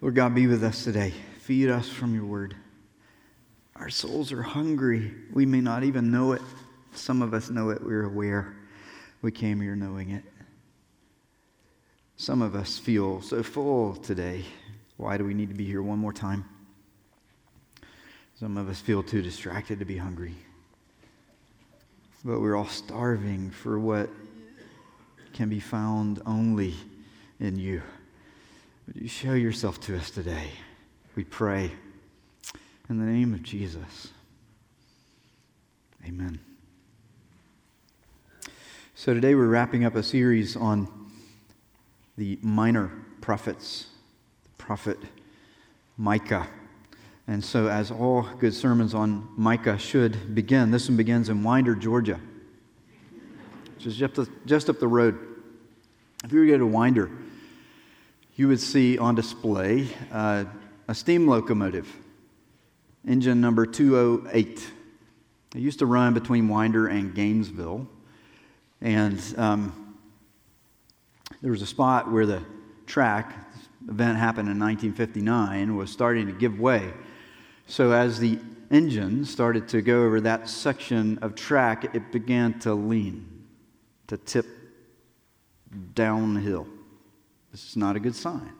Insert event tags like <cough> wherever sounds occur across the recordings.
Lord God, be with us today. Feed us from your word. Our souls are hungry. We may not even know it. Some of us know it. We're aware. We came here knowing it. Some of us feel so full today. Why do we need to be here one more time? Some of us feel too distracted to be hungry. But we're all starving for what can be found only in you. Would you show yourself to us today? We pray in the name of Jesus. Amen. So today we're wrapping up a series on the minor prophets, the prophet Micah. And so, as all good sermons on Micah should begin, this one begins in Winder, Georgia, which is just, just up the road. If you were to go to Winder, you would see on display uh, a steam locomotive, engine number 208. It used to run between Winder and Gainesville. And um, there was a spot where the track, event happened in 1959, was starting to give way. So as the engine started to go over that section of track, it began to lean, to tip downhill. This is not a good sign.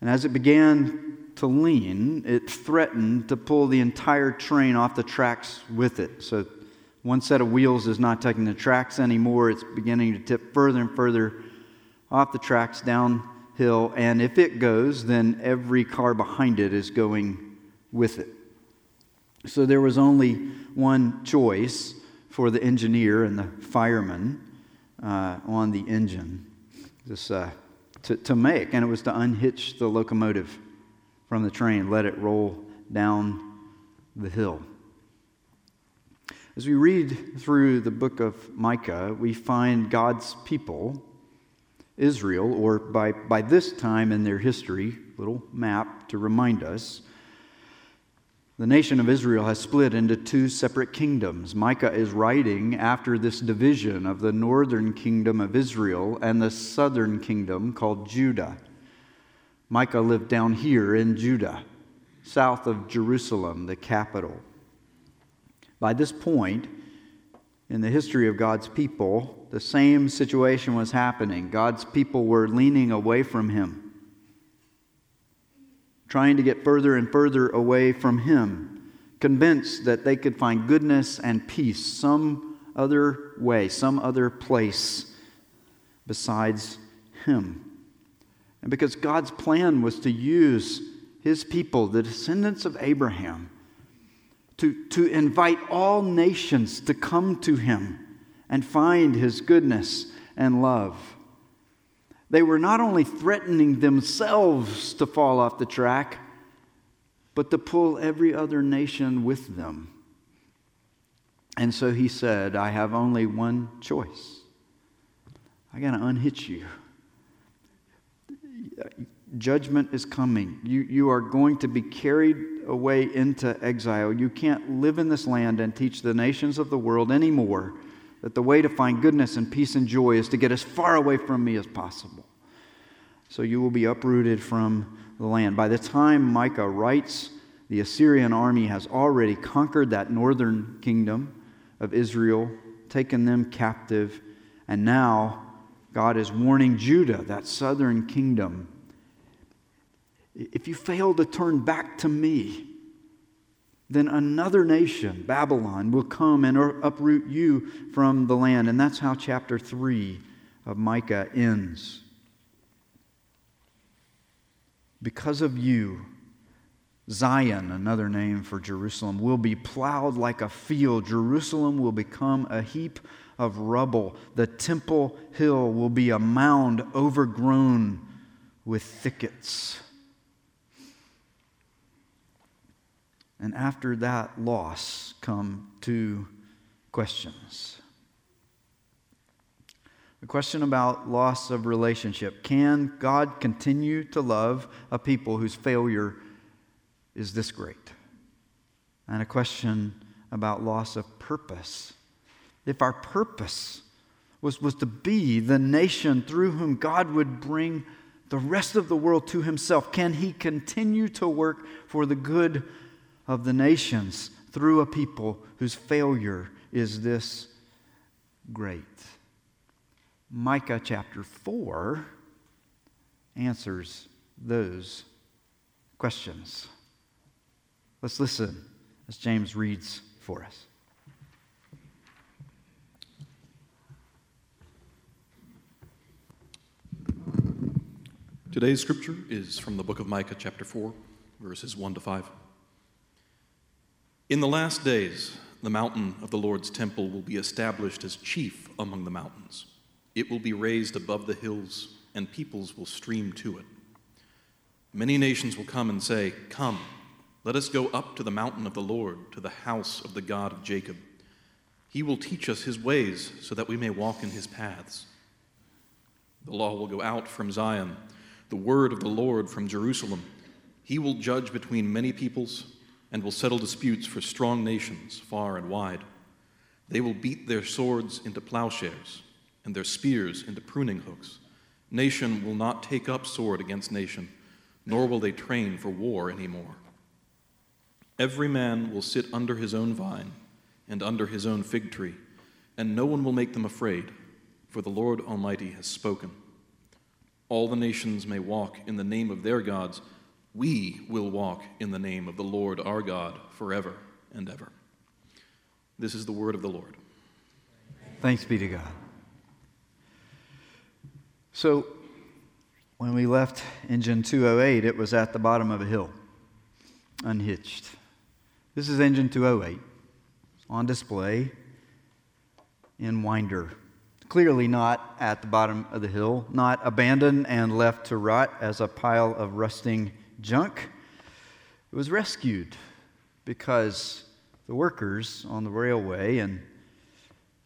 And as it began to lean, it threatened to pull the entire train off the tracks with it. So one set of wheels is not taking the tracks anymore. It's beginning to tip further and further off the tracks downhill. And if it goes, then every car behind it is going with it. So there was only one choice for the engineer and the fireman uh, on the engine this, uh, to, to make, and it was to unhitch the locomotive from the train, let it roll down the hill. As we read through the book of Micah, we find God's people, Israel, or by, by this time in their history, little map to remind us, the nation of Israel has split into two separate kingdoms. Micah is writing after this division of the northern kingdom of Israel and the southern kingdom called Judah. Micah lived down here in Judah, south of Jerusalem, the capital. By this point in the history of God's people, the same situation was happening. God's people were leaning away from Him trying to get further and further away from Him, convinced that they could find goodness and peace some other way, some other place besides Him. And because God's plan was to use His people, the descendants of Abraham, to, to invite all nations to come to Him and find His goodness and love. They were not only threatening themselves to fall off the track, but to pull every other nation with them. And so he said, I have only one choice. I got to unhitch you. Judgment is coming. You, you are going to be carried away into exile. You can't live in this land and teach the nations of the world anymore that the way to find goodness and peace and joy is to get as far away from me as possible. So you will be uprooted from the land. By the time Micah writes, the Assyrian army has already conquered that northern kingdom of Israel, taken them captive, and now God is warning Judah, that southern kingdom. If you fail to turn back to me, then another nation, Babylon, will come and uproot you from the land. And that's how chapter 3 of Micah ends. Because of you, Zion, another name for Jerusalem, will be plowed like a field. Jerusalem will become a heap of rubble. The temple hill will be a mound overgrown with thickets. And after that loss come two questions. A question about loss of relationship. Can God continue to love a people whose failure is this great? And a question about loss of purpose. If our purpose was, was to be the nation through whom God would bring the rest of the world to himself? Can he continue to work for the good of the nations through a people whose failure is this great? Micah chapter 4 answers those questions. Let's listen as James reads for us. Today's scripture is from the book of Micah, chapter 4, verses 1 to 5. In the last days, the mountain of the Lord's temple will be established as chief among the mountains. It will be raised above the hills, and peoples will stream to it. Many nations will come and say, Come, let us go up to the mountain of the Lord, to the house of the God of Jacob. He will teach us his ways so that we may walk in his paths. The law will go out from Zion, the word of the Lord from Jerusalem. He will judge between many peoples and will settle disputes for strong nations far and wide. They will beat their swords into plowshares and their spears into pruning hooks. Nation will not take up sword against nation, nor will they train for war anymore. Every man will sit under his own vine and under his own fig tree, and no one will make them afraid, for the Lord Almighty has spoken. All the nations may walk in the name of their gods. We will walk in the name of the Lord our God forever and ever. This is the word of the Lord. Thanks be to God. So, when we left engine 208, it was at the bottom of a hill, unhitched. This is engine 208 on display in Winder. Clearly not at the bottom of the hill, not abandoned and left to rot as a pile of rusting junk. It was rescued because the workers on the railway and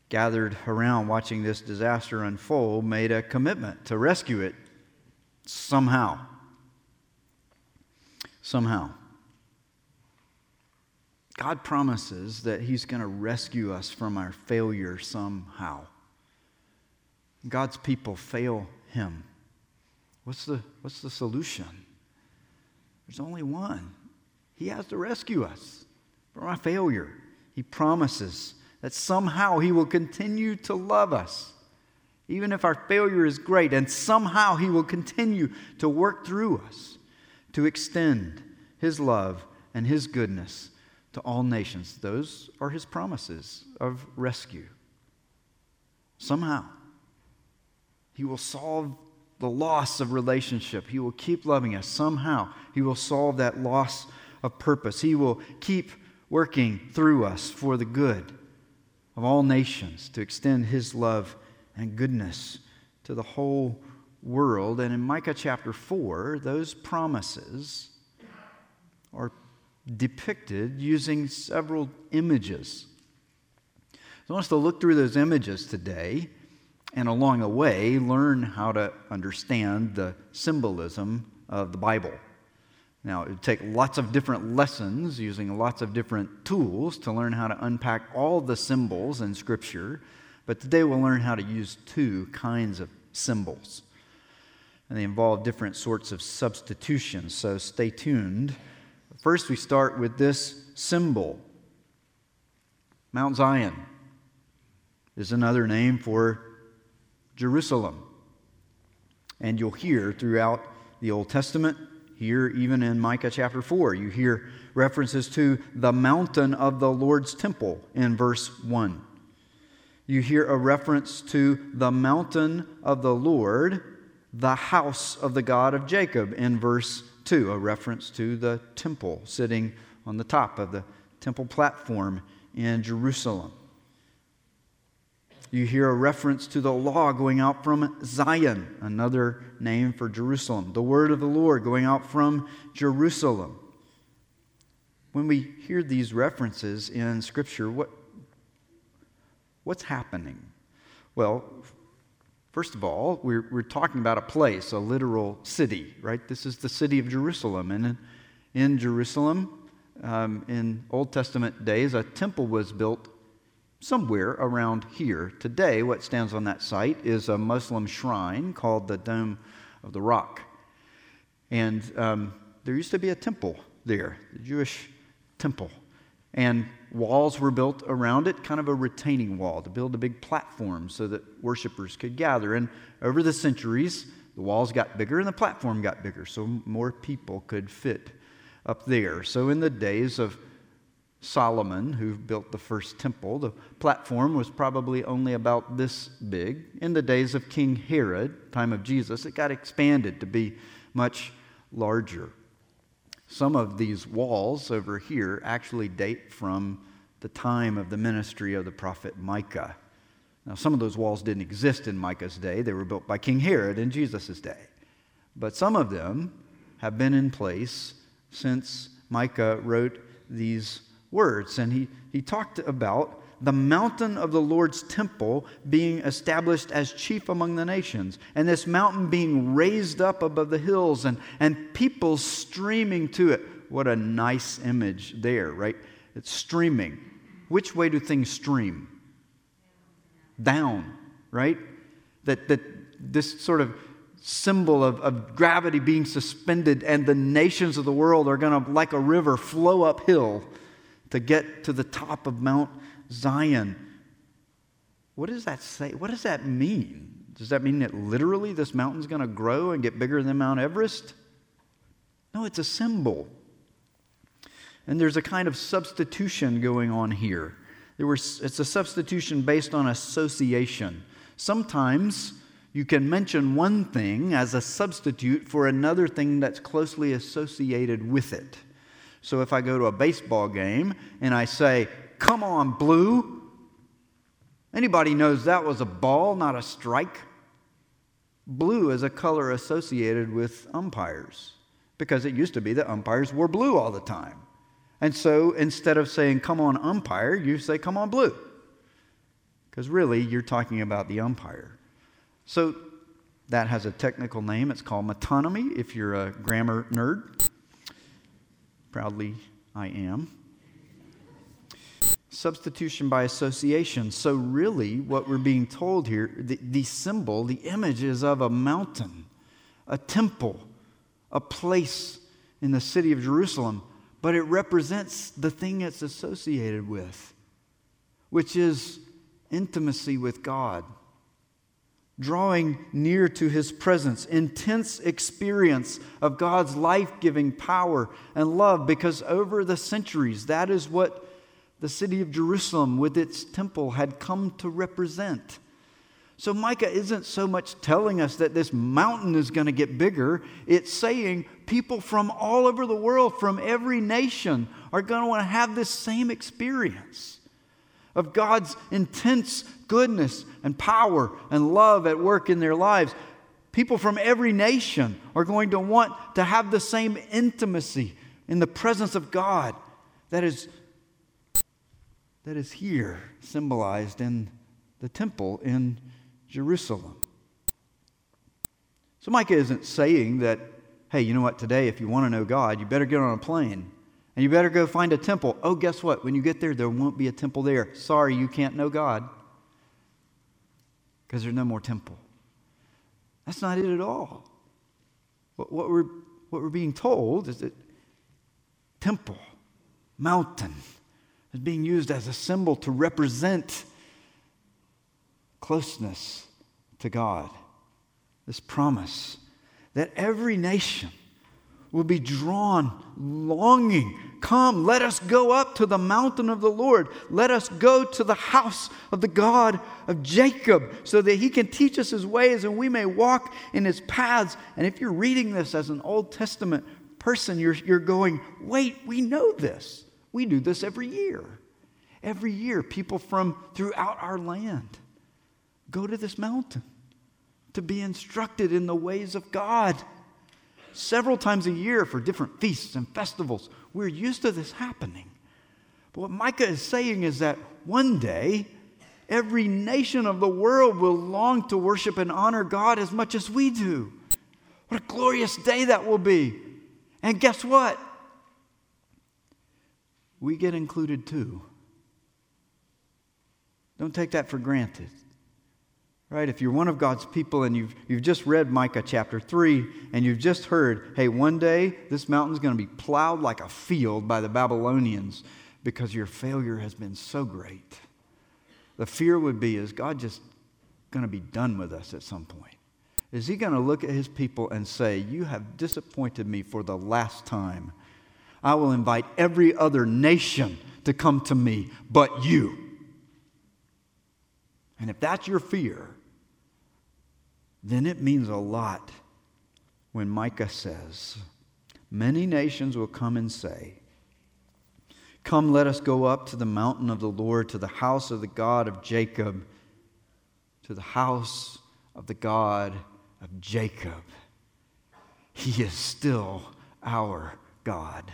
gathered around watching this disaster unfold made a commitment to rescue it somehow. Somehow. God promises that He's going to rescue us from our failure somehow. God's people fail Him. What's the, what's the solution? There's only one. He has to rescue us from our failure. He promises that somehow He will continue to love us, even if our failure is great, and somehow He will continue to work through us to extend His love and His goodness to all nations. Those are His promises of rescue. Somehow, He will solve the loss of relationship. He will keep loving us. Somehow, He will solve that loss of purpose. He will keep working through us for the good of all nations to extend his love and goodness to the whole world. And in Micah chapter 4, those promises are depicted using several images. So I want us to look through those images today and along the way learn how to understand the symbolism of the Bible. Now, it would take lots of different lessons using lots of different tools to learn how to unpack all the symbols in Scripture, but today we'll learn how to use two kinds of symbols. And they involve different sorts of substitutions, so stay tuned. First, we start with this symbol Mount Zion is another name for Jerusalem. And you'll hear throughout the Old Testament here, even in Micah chapter 4, you hear references to the mountain of the Lord's temple in verse 1. You hear a reference to the mountain of the Lord, the house of the God of Jacob in verse 2, a reference to the temple sitting on the top of the temple platform in Jerusalem you hear a reference to the law going out from Zion, another name for Jerusalem. The word of the Lord going out from Jerusalem. When we hear these references in Scripture, what, what's happening? Well, first of all, we're, we're talking about a place, a literal city, right? This is the city of Jerusalem. And in, in Jerusalem, um, in Old Testament days, a temple was built somewhere around here. Today, what stands on that site is a Muslim shrine called the Dome of the Rock. And um, there used to be a temple there, the Jewish temple. And walls were built around it, kind of a retaining wall to build a big platform so that worshipers could gather. And over the centuries, the walls got bigger and the platform got bigger, so more people could fit up there. So in the days of Solomon, who built the first temple, the platform was probably only about this big. In the days of King Herod, time of Jesus, it got expanded to be much larger. Some of these walls over here actually date from the time of the ministry of the prophet Micah. Now, some of those walls didn't exist in Micah's day, they were built by King Herod in Jesus' day. But some of them have been in place since Micah wrote these words. And he, he talked about the mountain of the Lord's temple being established as chief among the nations, and this mountain being raised up above the hills, and, and people streaming to it. What a nice image there, right? It's streaming. Which way do things stream? Down, right? That, that this sort of symbol of, of gravity being suspended, and the nations of the world are going to, like a river, flow uphill to get to the top of Mount Zion. What does that say? What does that mean? Does that mean that literally this mountain's going to grow and get bigger than Mount Everest? No, it's a symbol. And there's a kind of substitution going on here. There was, it's a substitution based on association. Sometimes you can mention one thing as a substitute for another thing that's closely associated with it. So if I go to a baseball game and I say, Come on, blue, anybody knows that was a ball, not a strike? Blue is a color associated with umpires because it used to be that umpires wore blue all the time. And so instead of saying, Come on, umpire, you say, Come on, blue. Because really, you're talking about the umpire. So that has a technical name. It's called metonymy if you're a grammar nerd. Proudly, I am. Substitution by association. So, really, what we're being told here, the, the symbol, the image is of a mountain, a temple, a place in the city of Jerusalem, but it represents the thing it's associated with, which is intimacy with God drawing near to his presence, intense experience of God's life giving power and love, because over the centuries, that is what the city of Jerusalem with its temple had come to represent. So Micah isn't so much telling us that this mountain is going to get bigger, it's saying people from all over the world, from every nation, are going to want to have this same experience of God's intense goodness and power and love at work in their lives. People from every nation are going to want to have the same intimacy in the presence of God that is, that is here, symbolized in the temple in Jerusalem. So Micah isn't saying that, hey, you know what, today, if you want to know God, you better get on a plane and you better go find a temple. Oh, guess what? When you get there, there won't be a temple there. Sorry, you can't know God because there's no more temple. That's not it at all. What, what, we're, what we're being told is that temple, mountain, is being used as a symbol to represent closeness to God. This promise that every nation will be drawn, longing. Come, let us go up to the mountain of the Lord. Let us go to the house of the God of Jacob so that he can teach us his ways and we may walk in his paths. And if you're reading this as an Old Testament person, you're, you're going, wait, we know this. We do this every year. Every year, people from throughout our land go to this mountain to be instructed in the ways of God several times a year for different feasts and festivals. We're used to this happening. But what Micah is saying is that one day, every nation of the world will long to worship and honor God as much as we do. What a glorious day that will be. And guess what? We get included too. Don't take that for granted. Right? If you're one of God's people and you've, you've just read Micah chapter 3 and you've just heard, hey, one day this mountain's going to be plowed like a field by the Babylonians because your failure has been so great. The fear would be, is God just going to be done with us at some point? Is he going to look at his people and say, You have disappointed me for the last time? I will invite every other nation to come to me but you. And if that's your fear, then it means a lot when Micah says, Many nations will come and say, Come, let us go up to the mountain of the Lord, to the house of the God of Jacob, to the house of the God of Jacob. He is still our God.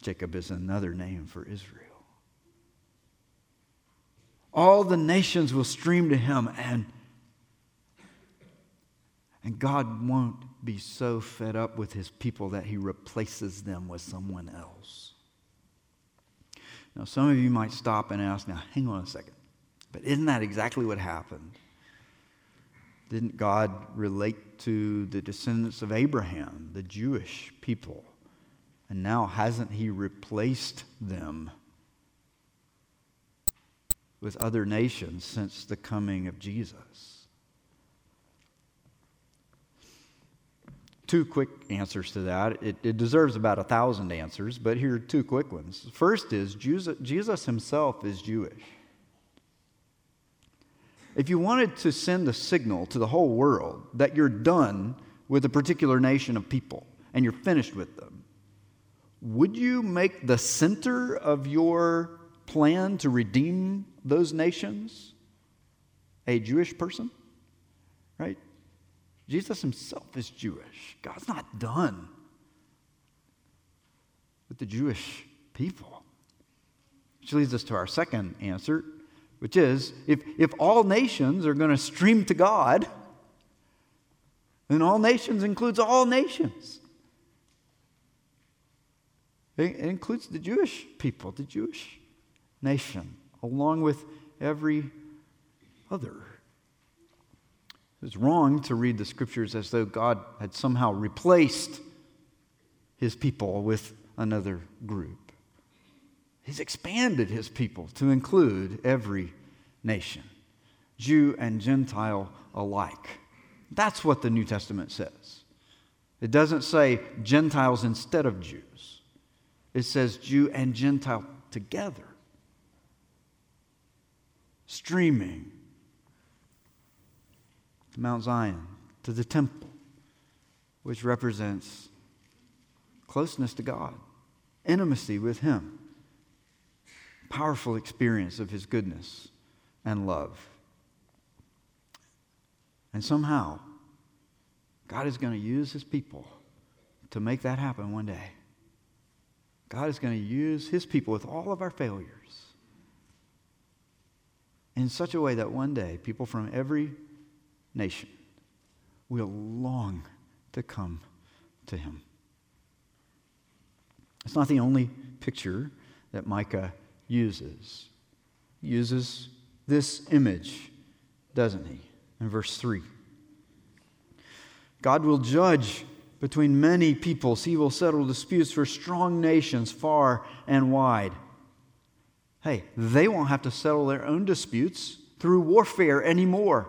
Jacob is another name for Israel. All the nations will stream to him, and, and God won't be so fed up with his people that he replaces them with someone else. Now, some of you might stop and ask, now, hang on a second. But isn't that exactly what happened? Didn't God relate to the descendants of Abraham, the Jewish people? And now, hasn't He replaced them with other nations since the coming of Jesus? Two quick answers to that. It, it deserves about a thousand answers, but here are two quick ones. First is Jesus, Jesus himself is Jewish. If you wanted to send a signal to the whole world that you're done with a particular nation of people and you're finished with them, would you make the center of your plan to redeem those nations a Jewish person? Right? Jesus himself is Jewish. God's not done with the Jewish people. Which leads us to our second answer, which is if, if all nations are going to stream to God, then all nations includes all nations. It includes the Jewish people, the Jewish nation, along with every other. It's wrong to read the scriptures as though God had somehow replaced his people with another group. He's expanded his people to include every nation, Jew and Gentile alike. That's what the New Testament says. It doesn't say Gentiles instead of Jews. It says Jew and Gentile together, streaming to Mount Zion, to the temple, which represents closeness to God, intimacy with Him, powerful experience of His goodness and love. And somehow, God is going to use His people to make that happen one day. God is going to use his people with all of our failures in such a way that one day people from every nation will long to come to him. It's not the only picture that Micah uses. He uses this image, doesn't he? In verse 3. God will judge between many peoples. He will settle disputes for strong nations far and wide. Hey, they won't have to settle their own disputes through warfare anymore.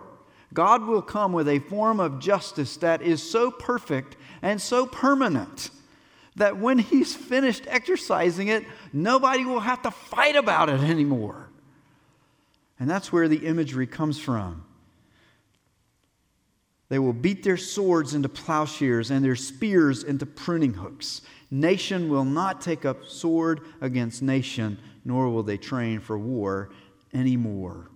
God will come with a form of justice that is so perfect and so permanent that when He's finished exercising it, nobody will have to fight about it anymore. And that's where the imagery comes from. They will beat their swords into plowshares and their spears into pruning hooks. Nation will not take up sword against nation, nor will they train for war anymore.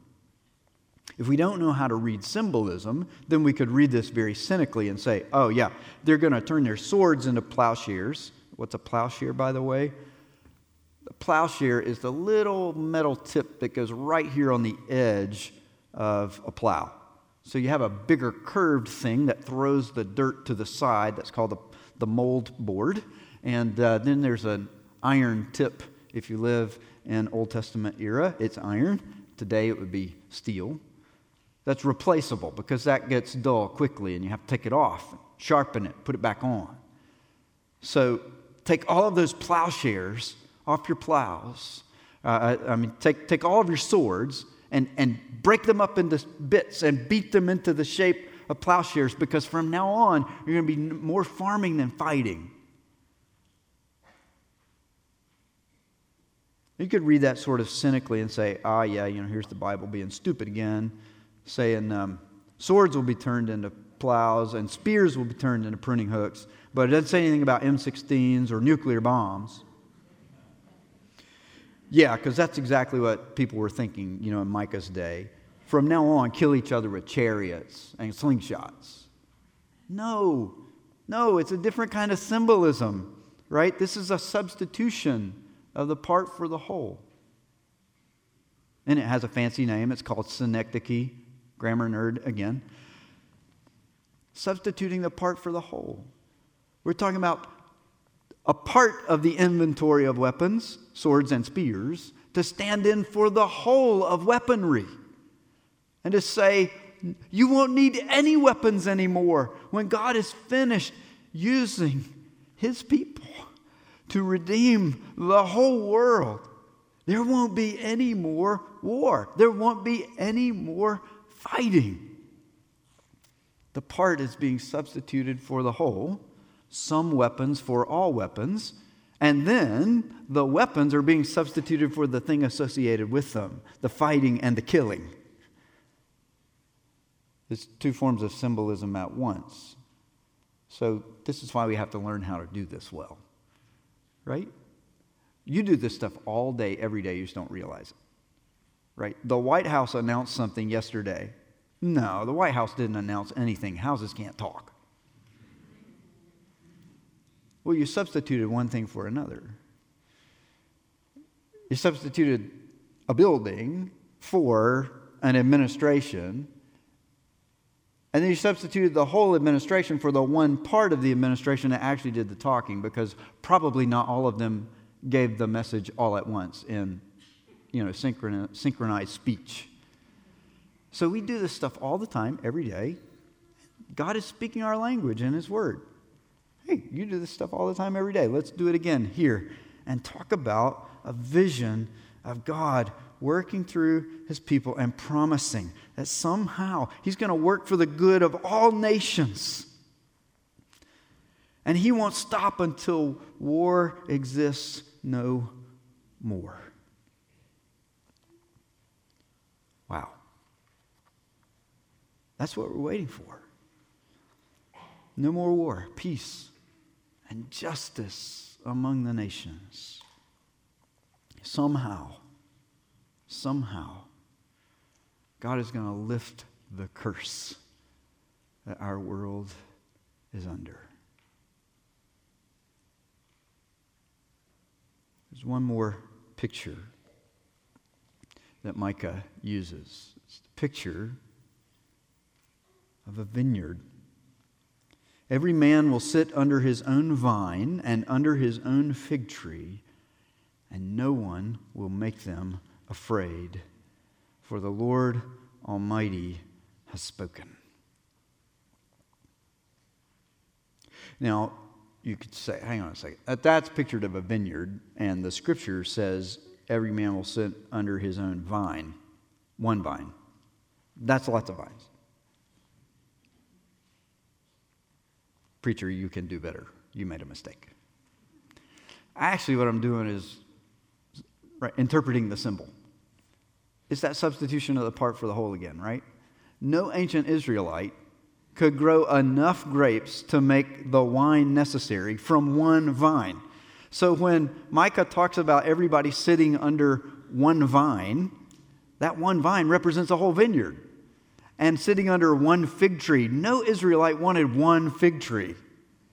If we don't know how to read symbolism, then we could read this very cynically and say, oh, yeah, they're going to turn their swords into plowshares. What's a plowshare, by the way? The plowshare is the little metal tip that goes right here on the edge of a plow. So you have a bigger curved thing that throws the dirt to the side. That's called the, the mold board. And uh, then there's an iron tip. If you live in Old Testament era, it's iron. Today it would be steel. That's replaceable because that gets dull quickly and you have to take it off, sharpen it, put it back on. So take all of those plowshares off your plows. Uh, I, I mean, take, take all of your swords and, and break them up into bits and beat them into the shape of plowshares because from now on, you're going to be more farming than fighting. You could read that sort of cynically and say, ah, yeah, you know, here's the Bible being stupid again, saying um, swords will be turned into plows and spears will be turned into pruning hooks, but it doesn't say anything about M16s or nuclear bombs. Yeah, because that's exactly what people were thinking, you know, in Micah's day. From now on, kill each other with chariots and slingshots. No, no, it's a different kind of symbolism, right? This is a substitution of the part for the whole. And it has a fancy name. It's called synecdoche. Grammar nerd again. Substituting the part for the whole. We're talking about a part of the inventory of weapons, swords and spears, to stand in for the whole of weaponry. And to say, you won't need any weapons anymore when God is finished using his people to redeem the whole world. There won't be any more war. There won't be any more fighting. The part is being substituted for the whole, some weapons for all weapons, and then the weapons are being substituted for the thing associated with them the fighting and the killing. It's two forms of symbolism at once. So, this is why we have to learn how to do this well right? You do this stuff all day, every day, you just don't realize it, right? The White House announced something yesterday. No, the White House didn't announce anything. Houses can't talk. Well, you substituted one thing for another. You substituted a building for an administration and then you substituted the whole administration for the one part of the administration that actually did the talking because probably not all of them gave the message all at once in you know, synchronized speech. So we do this stuff all the time, every day. God is speaking our language in His Word. Hey, you do this stuff all the time, every day. Let's do it again here and talk about a vision of God working through his people and promising that somehow he's going to work for the good of all nations. And he won't stop until war exists no more. That's what we're waiting for. No more war, peace, and justice among the nations. Somehow somehow, God is going to lift the curse that our world is under. There's one more picture that Micah uses. It's the picture of a vineyard. Every man will sit under his own vine and under his own fig tree, and no one will make them afraid, for the Lord Almighty has spoken. Now, you could say, hang on a second. Uh, that's pictured of a vineyard, and the scripture says every man will sit under his own vine, one vine. That's lots of vines. Preacher, you can do better. You made a mistake. Actually, what I'm doing is right, interpreting the symbol. It's that substitution of the part for the whole again, right? No ancient Israelite could grow enough grapes to make the wine necessary from one vine. So when Micah talks about everybody sitting under one vine, that one vine represents a whole vineyard. And sitting under one fig tree, no Israelite wanted one fig tree.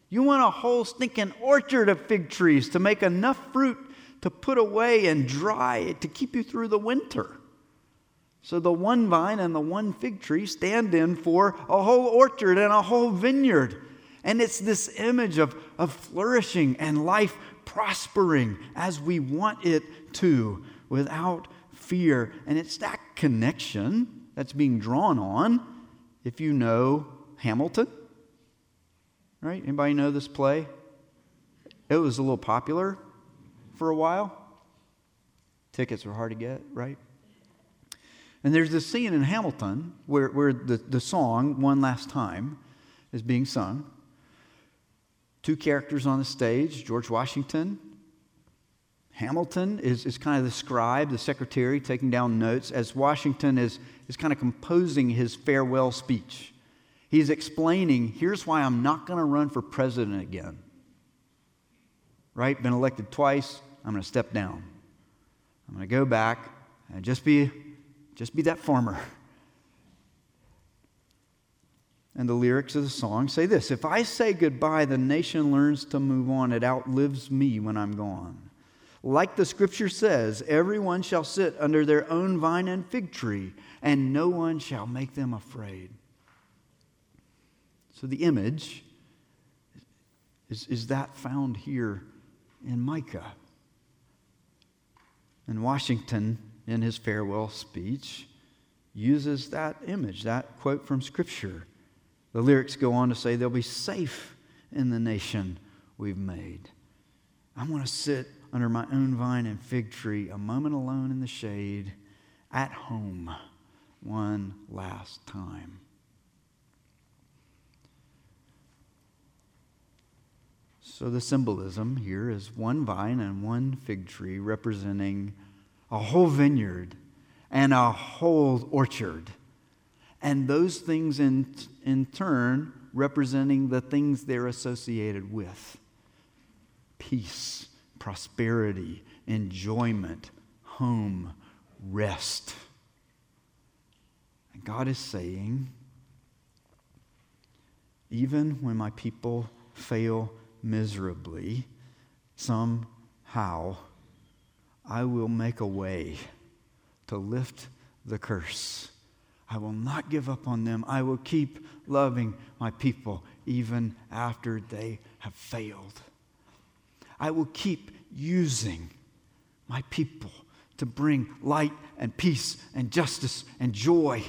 You want a whole stinking orchard of fig trees to make enough fruit to put away and dry to keep you through the winter. So the one vine and the one fig tree stand in for a whole orchard and a whole vineyard. And it's this image of, of flourishing and life prospering as we want it to without fear. And it's that connection that's being drawn on, if you know Hamilton, right? Anybody know this play? It was a little popular for a while. Tickets were hard to get, right? And there's this scene in Hamilton where, where the, the song, One Last Time, is being sung. Two characters on the stage George Washington. Hamilton is, is kind of the scribe, the secretary, taking down notes as Washington is, is kind of composing his farewell speech. He's explaining here's why I'm not going to run for president again. Right? Been elected twice. I'm going to step down. I'm going to go back and just be, just be that farmer. And the lyrics of the song say this If I say goodbye, the nation learns to move on. It outlives me when I'm gone. Like the scripture says, everyone shall sit under their own vine and fig tree, and no one shall make them afraid. So the image is, is that found here in Micah. And Washington, in his farewell speech, uses that image, that quote from Scripture. The lyrics go on to say, They'll be safe in the nation we've made. I'm going to sit under my own vine and fig tree, a moment alone in the shade, at home, one last time. So the symbolism here is one vine and one fig tree representing a whole vineyard and a whole orchard. And those things in, in turn representing the things they're associated with peace, prosperity, enjoyment, home, rest. And God is saying, even when my people fail miserably, somehow I will make a way to lift the curse. I will not give up on them. I will keep loving my people even after they have failed. I will keep using my people to bring light and peace and justice and joy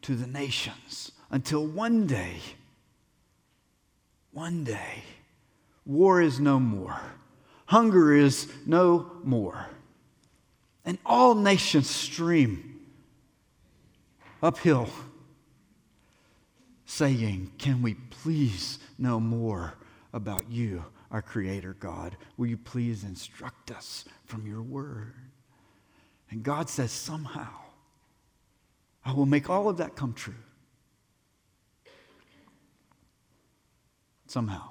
to the nations until one day, one day, war is no more, hunger is no more, and all nations stream uphill, saying, Can we please know more about you, our Creator God? Will you please instruct us from your word? And God says, Somehow, I will make all of that come true. Somehow.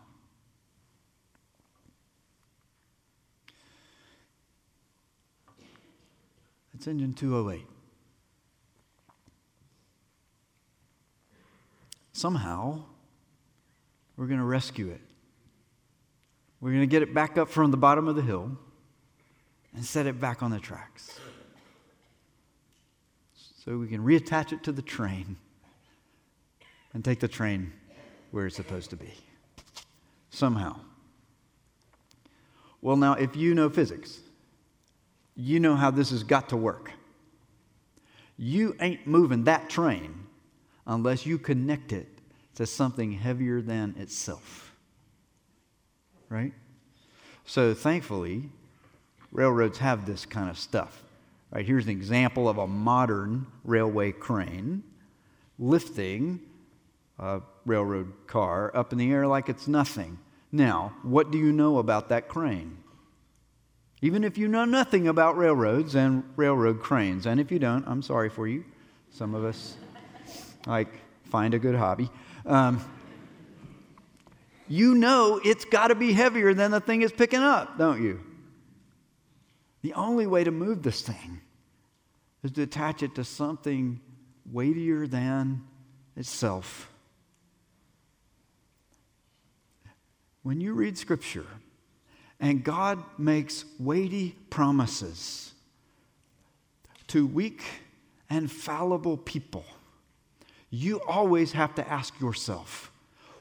It's engine 208. Somehow, we're going to rescue it. We're going to get it back up from the bottom of the hill and set it back on the tracks. So we can reattach it to the train and take the train where it's supposed to be. Somehow. Well, now, if you know physics, you know how this has got to work. You ain't moving that train unless you connect it to something heavier than itself. Right? So thankfully, railroads have this kind of stuff. Right, here's an example of a modern railway crane lifting a railroad car up in the air like it's nothing. Now, what do you know about that crane? Even if you know nothing about railroads and railroad cranes, and if you don't, I'm sorry for you. Some of us like find a good hobby. Um, you know it's got to be heavier than the thing is picking up, don't you? The only way to move this thing is to attach it to something weightier than itself. When you read Scripture, and God makes weighty promises to weak and fallible people. You always have to ask yourself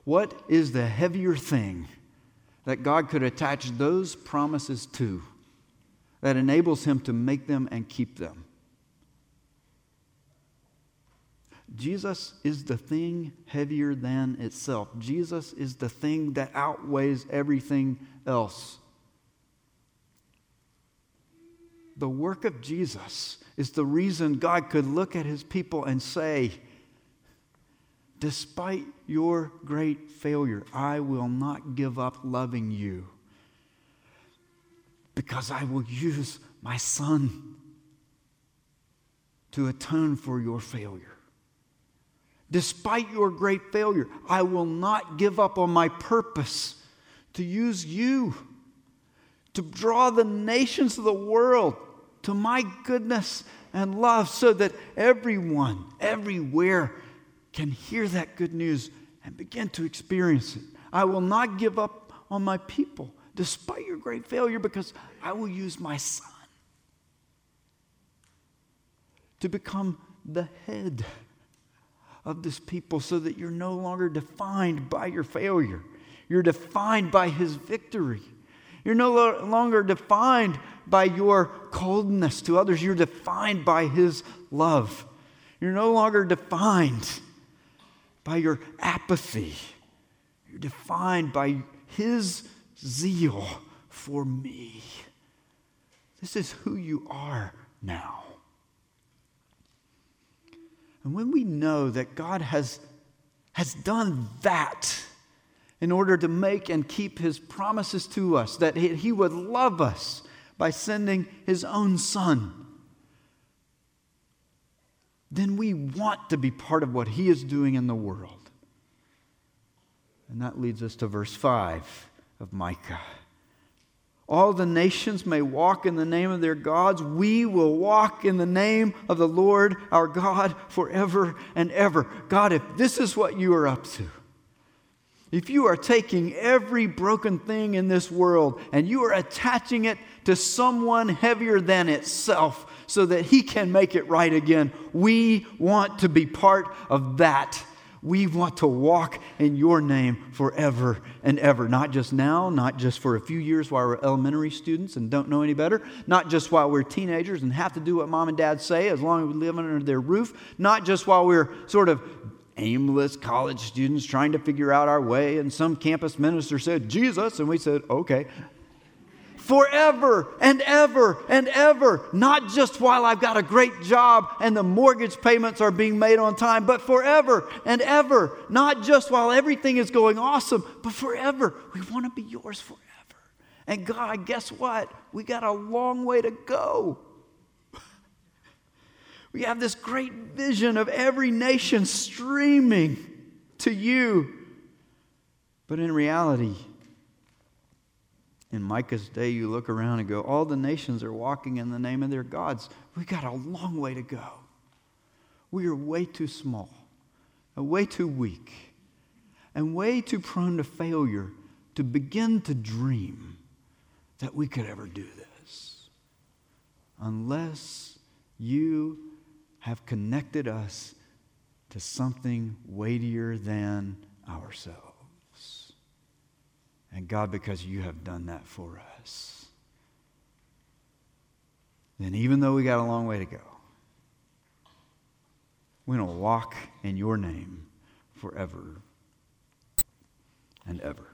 what is the heavier thing that God could attach those promises to that enables Him to make them and keep them? Jesus is the thing heavier than itself. Jesus is the thing that outweighs everything else. The work of Jesus is the reason God could look at his people and say, Despite your great failure, I will not give up loving you because I will use my son to atone for your failure. Despite your great failure, I will not give up on my purpose to use you to draw the nations of the world to my goodness and love so that everyone, everywhere, can hear that good news and begin to experience it. I will not give up on my people despite your great failure because I will use my son to become the head of this people so that you're no longer defined by your failure. You're defined by his victory. You're no longer defined by your coldness to others. You're defined by his love. You're no longer defined by your apathy. You're defined by his zeal for me. This is who you are now. And when we know that God has, has done that in order to make and keep his promises to us, that he, would love us by sending his own son, then we want to be part of what he is doing in the world. And that leads us to verse 5 of Micah. All the nations may walk in the name of their gods. We will walk in the name of the Lord our God forever and ever. God, if this is what you are up to, if you are taking every broken thing in this world and you are attaching it to someone heavier than itself so that he can make it right again, we want to be part of that. We want to walk in your name forever and ever. Not just now, not just for a few years while we're elementary students and don't know any better, not just while we're teenagers and have to do what mom and dad say as long as we live under their roof, not just while we're sort of aimless college students trying to figure out our way. And some campus minister said, Jesus, and we said, okay forever and ever and ever. Not just while I've got a great job and the mortgage payments are being made on time, but forever and ever. Not just while everything is going awesome, but forever. We want to be yours forever. And God, guess what? We got a long way to go. <laughs> We have this great vision of every nation streaming to you. But in reality, in Micah's day, you look around and go, all the nations are walking in the name of their gods. We got a long way to go. We are way too small, and way too weak, and way too prone to failure to begin to dream that we could ever do this. Unless you have connected us to something weightier than ourselves. And God, because you have done that for us, then even though we got a long way to go, we're going to walk in your name forever and ever.